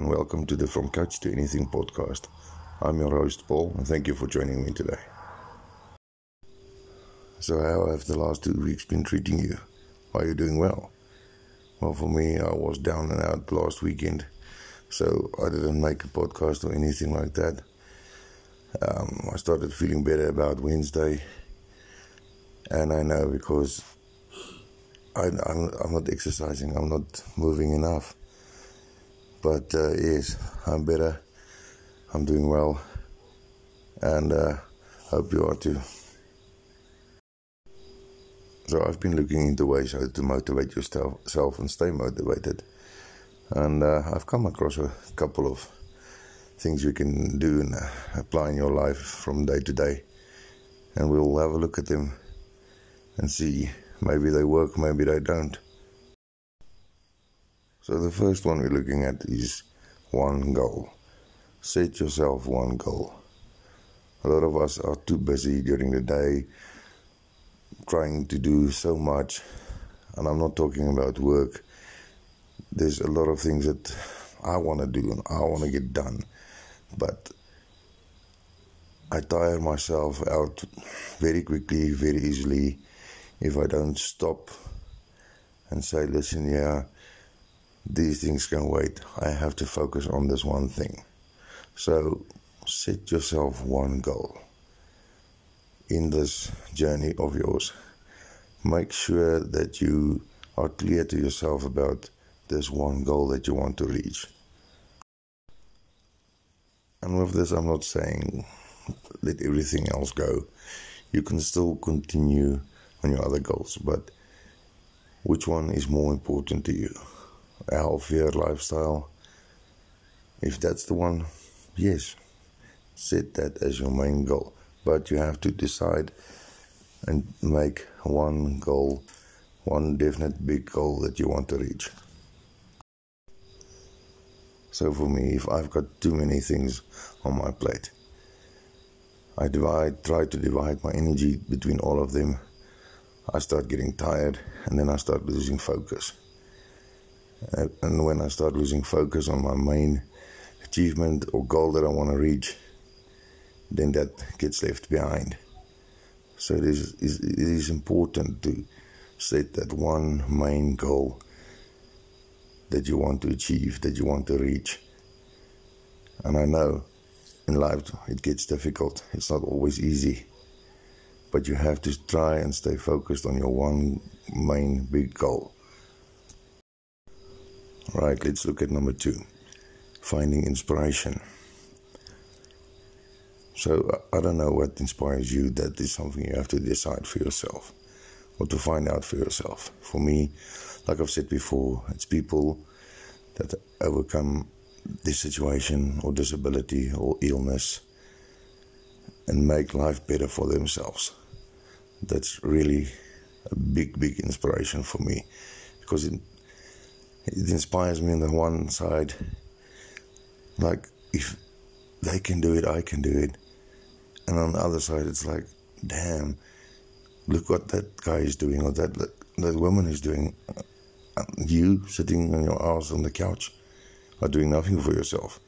and welcome to the From Couch to Anything podcast. I'm your host, Paul, and thank you for joining me today. So, how have the last two weeks been treating you? Are you doing well? Well, for me, I was down and out last weekend, so I didn't make a podcast or anything like that. Um, I started feeling better about Wednesday, and I know because I, I'm not exercising, I'm not moving enough. But uh, yes, I'm better. I'm doing well, and uh, hope you are too. So I've been looking into ways how to motivate yourself and stay motivated, and uh, I've come across a couple of things you can do and apply in your life from day to day, and we'll have a look at them and see maybe they work, maybe they don't. So the first one we're looking at is one goal. Set yourself one goal. A lot of us are too busy during the day trying to do so much, and I'm not talking about work. There's a lot of things that I want to do and I want to get done, but I tire myself out very quickly, very easily if I don't stop and say, listen, yeah these things can wait. I have to focus on this one thing. So set yourself one goal in this journey of yours. Make sure that you are clear to yourself about this one goal that you want to reach. And with this, I'm not saying let everything else go. You can still continue on your other goals, but which one is more important to you? A healthier lifestyle. If that's the one, yes, set that as your main goal. But you have to decide and make one goal, one definite big goal that you want to reach. So for me, if I've got too many things on my plate, I divide, try to divide my energy between all of them. I start getting tired and then I start losing focus. And when I start losing focus on my main achievement or goal that I want to reach, then that gets left behind. So it is, it is important to set that one main goal that you want to achieve, that you want to reach. And I know in life it gets difficult, it's not always easy. But you have to try and stay focused on your one main big goal. Right, let's look at number two finding inspiration. So, I don't know what inspires you, that is something you have to decide for yourself or to find out for yourself. For me, like I've said before, it's people that overcome this situation or disability or illness and make life better for themselves. That's really a big, big inspiration for me because it it inspires me on the one side, like if they can do it, I can do it, and on the other side, it's like, damn, look what that guy is doing, or that that woman is doing. You sitting on your ass on the couch are doing nothing for yourself.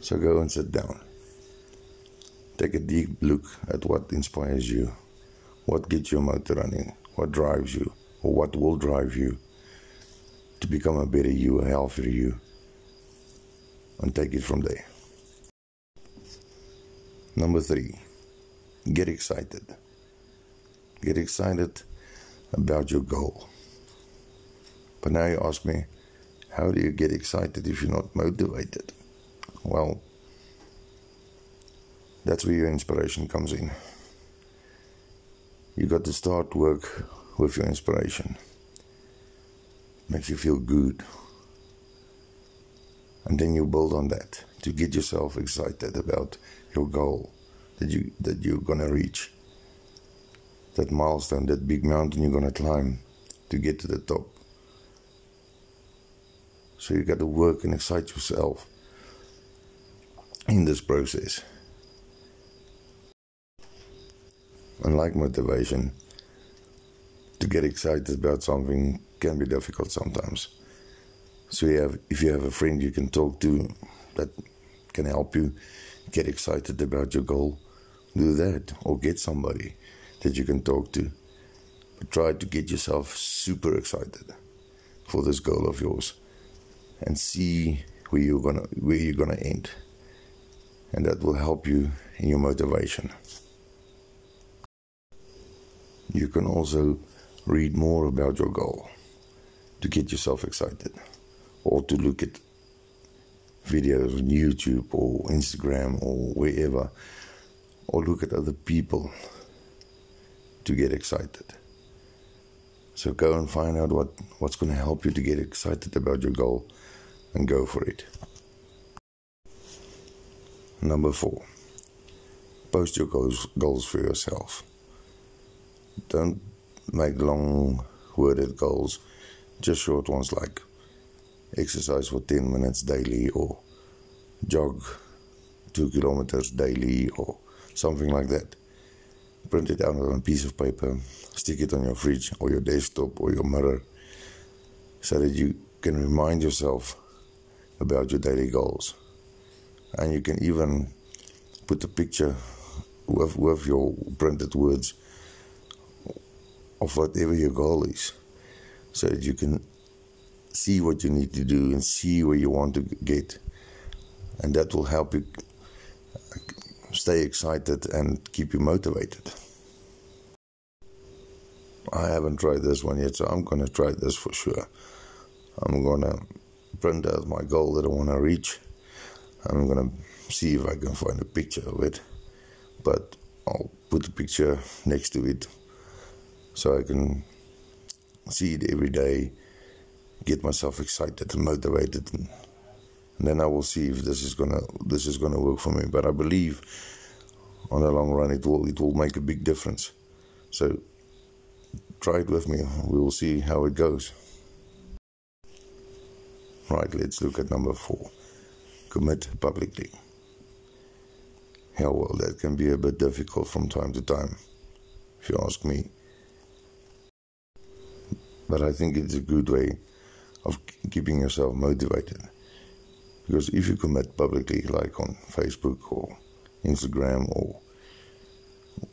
So go and sit down. Take a deep look at what inspires you, what gets your motor running, what drives you, or what will drive you to become a better you, a healthier you, and take it from there. Number three, get excited. Get excited about your goal. But now you ask me, how do you get excited if you're not motivated? Well, that's where your inspiration comes in. You got to start work with your inspiration. Makes you feel good. And then you build on that to get yourself excited about your goal that you that you're gonna reach. That milestone, that big mountain you're gonna climb to get to the top. So you got to work and excite yourself in this process. Unlike motivation, to get excited about something can be difficult sometimes. So you have, if you have a friend you can talk to that can help you get excited about your goal, do that. Or get somebody that you can talk to. But try to get yourself super excited for this goal of yours and see where you're gonna where you're gonna end. And that will help you in your motivation. You can also read more about your goal to get yourself excited or to look at videos on YouTube or Instagram or wherever or look at other people to get excited. So go and find out what, what's going to help you to get excited about your goal and go for it. Number four, post your goals, goals for yourself. Don't make long worded goals, just short ones like exercise for 10 minutes daily or jog 2 kilometers daily or something like that. Print it out on a piece of paper, stick it on your fridge or your desktop or your mirror so that you can remind yourself about your daily goals. And you can even put a picture with, with your printed words of whatever your goal is so that you can see what you need to do and see where you want to get. And that will help you uh, stay excited and keep you motivated. I haven't tried this one yet, so I'm going to try this for sure. I'm going to print out my goal that I want to reach. I'm going to see if I can find a picture of it, but I'll put a picture next to it so I can see it every day, get myself excited and motivated, and, and then I will see if this is gonna this is gonna work for me. But I believe on the long run it will it will make a big difference. So try it with me. We will see how it goes. Right, let's look at number four. Commit publicly. Yeah, well, that can be a bit difficult from time to time, if you ask me. But I think it's a good way of keeping yourself motivated. Because if you commit publicly, like on Facebook or Instagram or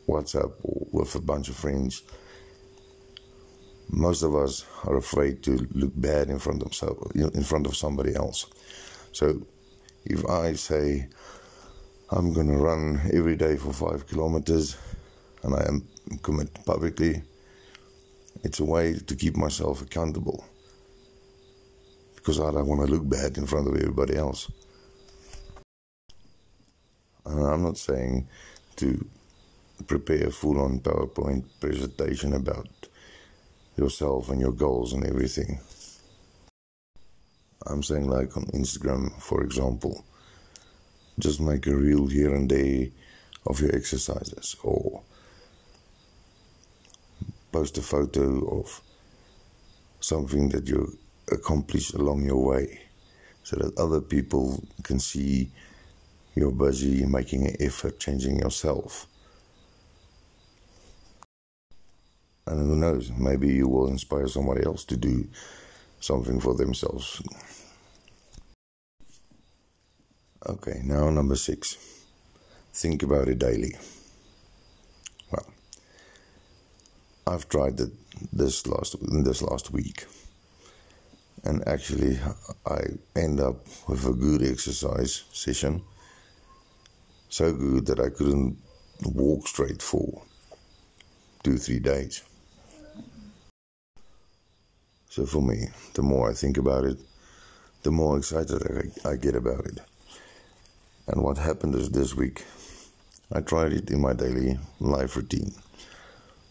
WhatsApp or with a bunch of friends, most of us are afraid to look bad in front of in front of somebody else. So if I say I'm going to run every day for five kilometers and I am commit publicly, it's a way to keep myself accountable because I don't want to look bad in front of everybody else. And I'm not saying to prepare a full on PowerPoint presentation about yourself and your goals and everything. I'm saying, like on Instagram, for example, just make a reel here and there of your exercises or post a photo of something that you accomplished along your way so that other people can see you're busy making an effort changing yourself. And who knows, maybe you will inspire somebody else to do something for themselves. Okay, now number six. Think about it daily. I've tried it this last this last week, and actually I end up with a good exercise session. So good that I couldn't walk straight for two three days. So for me, the more I think about it, the more excited I, I get about it. And what happened is this week, I tried it in my daily life routine.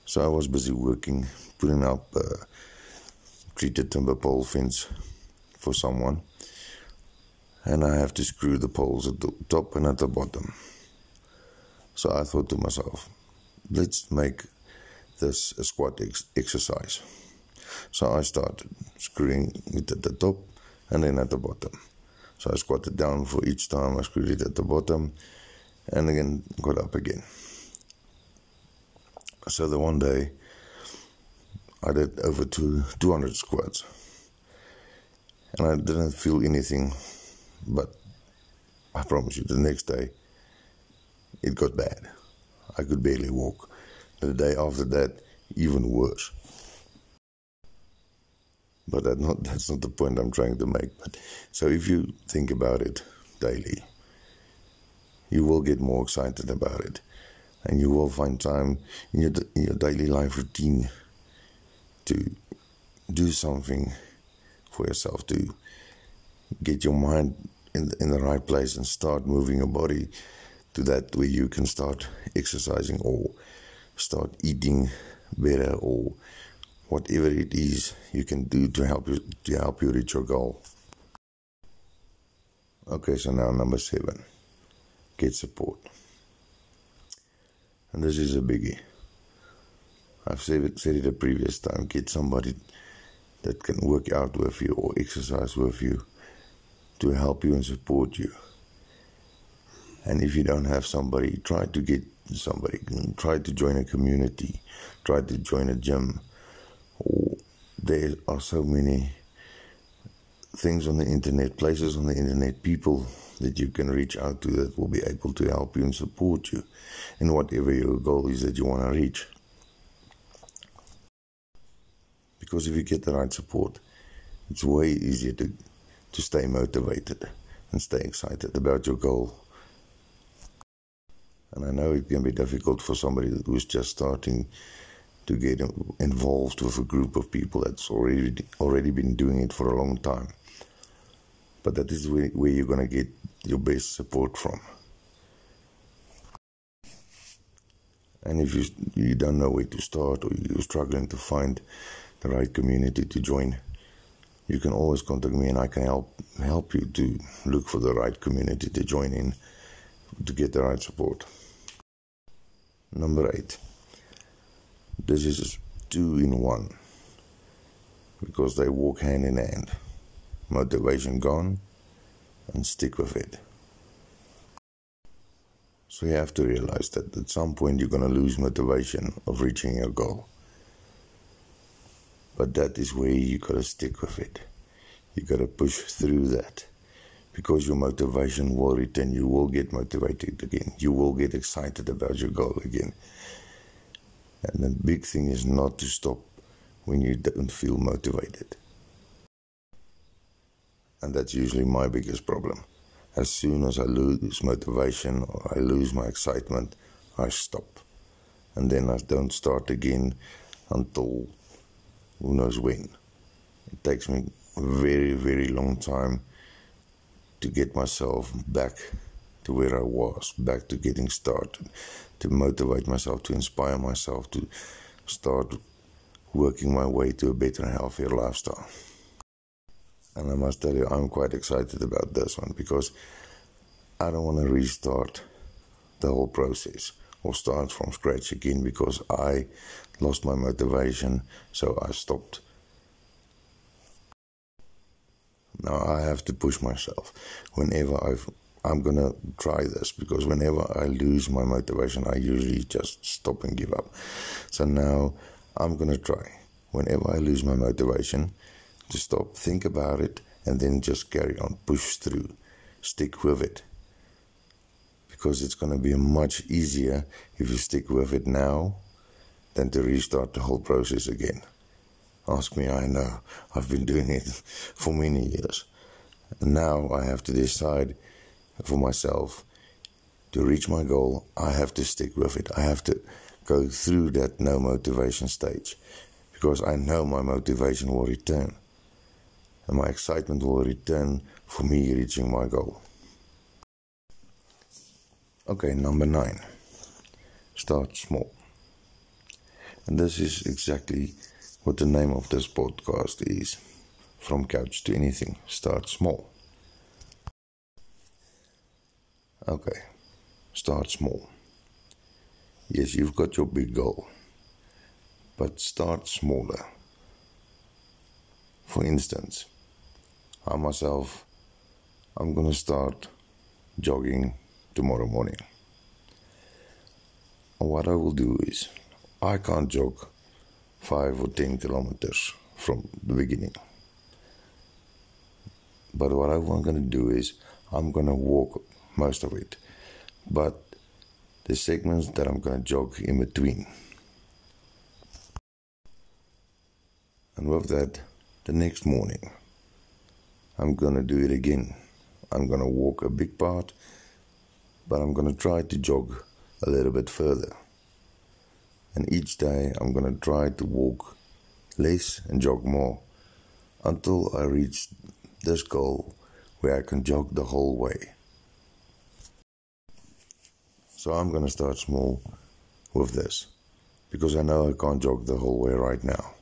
So I was busy working, putting up a uh, treated timber pole fence for someone. And I have to screw the poles at the top and at the bottom. So I thought to myself, let's make this a squat ex- exercise. So I started screwing it at the top and then at the bottom. So I squatted down for each time I screwed it at the bottom and again got up again. So the one day I did over two, 200 squats. and I didn't feel anything, but I promise you, the next day it got bad. I could barely walk. The day after that, even worse. But that not, that's not the point I'm trying to make. But so if you think about it daily, you will get more excited about it, and you will find time in your in your daily life routine to do something for yourself to get your mind in the, in the right place and start moving your body to that where you can start exercising or start eating better or whatever it is you can do to help you to help you reach your goal. Okay, so now number seven, get support, and this is a biggie. I've said it, said it a previous time. Get somebody that can work out with you or exercise with you to help you and support you. And if you don't have somebody, try to get somebody. Try to join a community. Try to join a gym. There are so many things on the internet, places on the internet, people that you can reach out to that will be able to help you and support you in whatever your goal is that you want to reach. Because if you get the right support, it's way easier to, to stay motivated and stay excited about your goal. And I know it can be difficult for somebody who's just starting to get involved with a group of people that's already already been doing it for a long time. But that is where, you're going to get your best support from. And if you you don't know where to start or you're struggling to find the right community to join, you can always contact me and I can help help you to look for the right community to join in to get the right support. Number eight. This is two in one because they walk hand in hand. Motivation gone and stick with it. So you have to realize that at some point you're going to lose motivation of reaching your goal. But that is where you got to stick with it. You got to push through that because your motivation will return. You will get motivated again. You will get excited about your goal again. And the big thing is not to stop when you don't feel motivated. And that's usually my biggest problem. As soon as I lose motivation or I lose my excitement, I stop. And then I don't start again until who knows when. It takes me a very, very long time to get myself back to where I was, back to getting started, to motivate myself, to inspire myself, to start working my way to a better healthier lifestyle. And I must tell you, I'm quite excited about this one because I don't want to restart the whole process or start from scratch again because I lost my motivation, so I stopped. Now I have to push myself whenever I've, I'm gonna try this because whenever I lose my motivation, I usually just stop and give up. So now I'm gonna try. Whenever I lose my motivation, to stop, think about it, and then just carry on, push through, stick with it because it's going to be much easier if you stick with it now than to restart the whole process again. Ask me, I know. I've been doing it for many years. And now I have to decide for myself to reach my goal. I have to stick with it. I have to go through that no motivation stage because I know my motivation will return and my excitement will return for me reaching my goal. Okay, number nine. Start small. And this is exactly what the name of this podcast is From Couch to Anything. Start small. Okay, start small. Yes, you've got your big goal, but start smaller. For instance, I myself, I'm gonna start jogging tomorrow morning. What I will do is, I can't jog five or ten kilometers from the beginning. But what I'm going to do is I'm going to walk most of it. But the segments that I'm going to jog in between. And with that, the next morning, I'm to do it again. I'm to walk a big part, but I'm to try to jog a little bit further. And each day, I'm to try to walk less and jog more until I reach this goal where I can jog the whole way. So I'm to start small with this because I know I can't jog the whole way right now.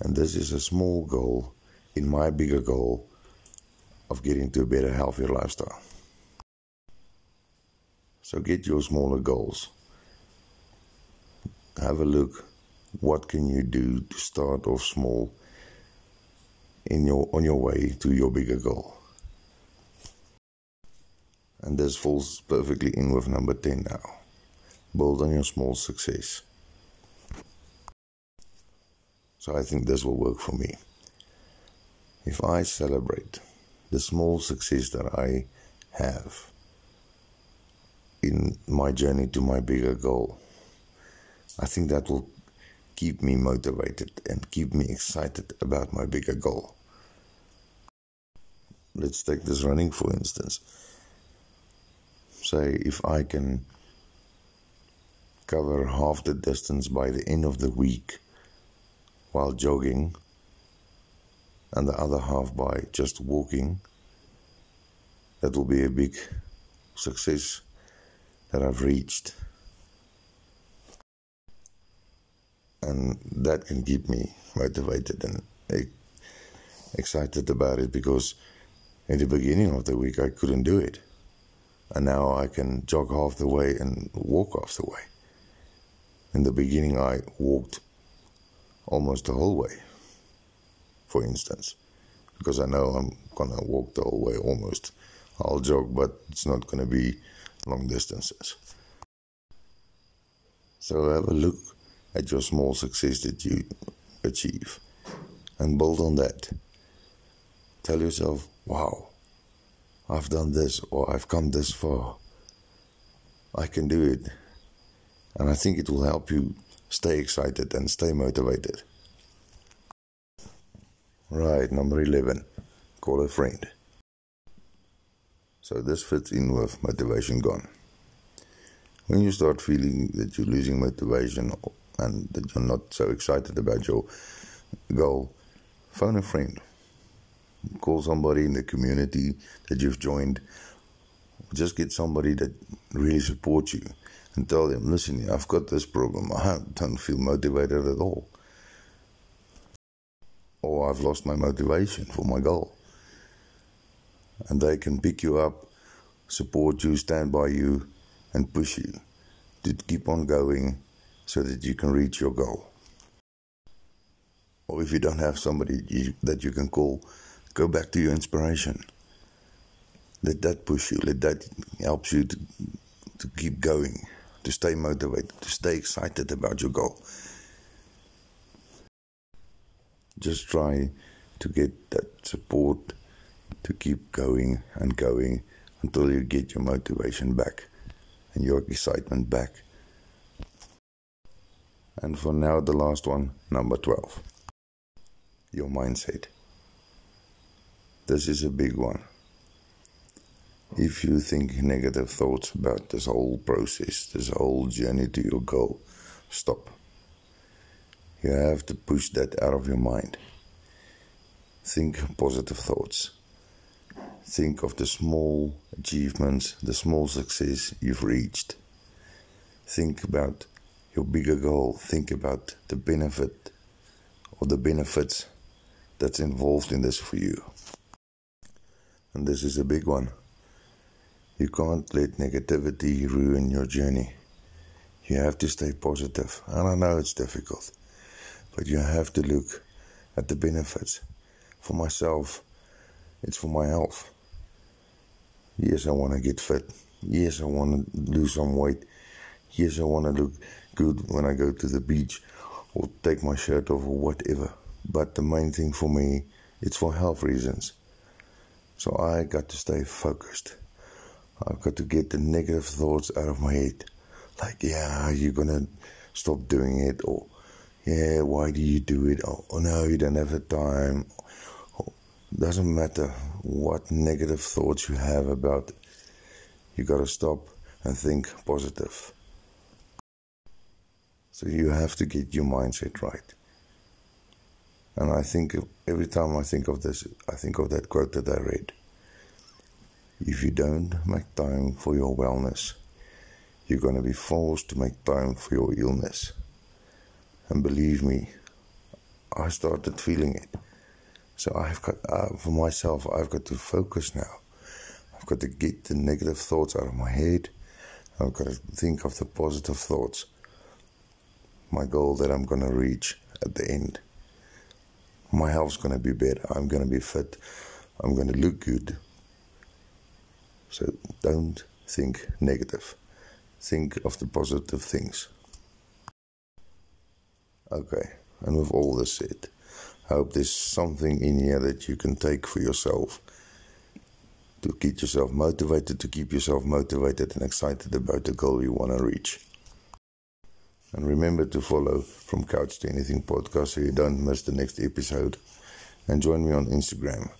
And this is a small goal in my bigger goal of getting to a better, healthier lifestyle. So get your smaller goals. Have a look. What can you do to start off small in your on your way to your bigger goal? And this falls perfectly in with number 10 now. Build on your small success. So I think this will work for me. If I celebrate the small success that I have in my journey to my bigger goal, I think that will keep me motivated and keep me excited about my bigger goal. Let's take this running for instance. Say if I can cover half the distance by the end of the week while jogging and the other half by just walking, that will be a big success that I've reached. And that can keep me motivated and excited about it because in the beginning of the week I couldn't do it. And now I can jog half the way and walk half the way. In the beginning, I walked almost the whole way, for instance, because I know I'm gonna walk the whole way almost. I'll jog, but it's not gonna be long distances. So have a look at your small success that you achieve and build on that. Tell yourself, wow, I've done this or I've come this far. I can do it. And I think it will help you stay excited and stay motivated. Right, number 11 call a friend. So this fits in with motivation gone. When you start feeling that you're losing motivation and that you're not so excited about your goal, phone a friend. Call somebody in the community that you've joined. Just get somebody that really supports you and tell them, listen, I've got this problem. I don't feel motivated at all. Or I've lost my motivation for my goal. And they can pick you up, support you, stand by you, and push you to keep on going so that you can reach your goal. Or if you don't have somebody that you can call, go back to your inspiration. Let that push you, let that help you to, to keep going to stay motivated, to stay excited about your goal. Just try to get that support to keep going and going until you get your motivation back and your excitement back. And for now, the last one, number 12 your mindset. This is a big one if you think negative thoughts about this whole process, this whole journey to your goal, stop. You have to push that out of your mind. Think positive thoughts. Think of the small achievements, the small success you've reached. Think about your bigger goal. Think about the benefit or the benefits that's involved in this for you. And this is a big one. You can't let negativity ruin your journey. You have to stay positive. And I know it's difficult, but you have to look at the benefits. For myself, it's for my health. Yes, I want to get fit. Yes, I want to lose some weight. Yes, I want to look good when I go to the beach or take my shirt off or whatever. But the main thing for me, it's for health reasons. So I got to stay focused. I've got to get the negative thoughts out of my head. Like, yeah, you're gonna stop doing it, or yeah, why do you do it? Oh, oh no, you don't have the time. Oh, doesn't matter what negative thoughts you have about it. You gotta stop and think positive. So you have to get your mindset right. And I think every time I think of this, I think of that quote that I read. If you don't make time for your wellness, you're going to be forced to make time for your illness. And believe me, I started feeling it. So I've got, uh, for myself, I've got to focus now. I've got to get the negative thoughts out of my head. I've got to think of the positive thoughts. My goal that I'm going to reach at the end. My health's going to be better. I'm going to be fit. I'm going to look good. So don't think negative. Think of the positive things. Okay, and with all this said, I hope there's something in here that you can take for yourself to keep yourself motivated, to keep yourself motivated and excited about the goal you want to reach. And remember to follow From Couch to Anything podcast so you don't miss the next episode. And join me on Instagram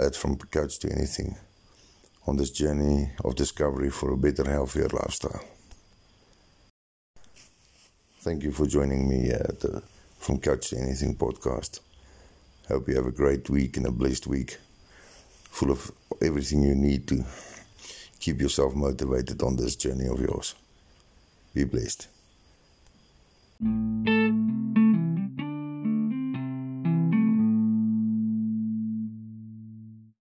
at From Couch to Anything on this journey of discovery for a better, healthier lifestyle. Thank you for joining me at the From Couch to Anything podcast. Hope you have a great week and a blessed week full of everything you need to keep yourself motivated on this journey of yours. Be blessed.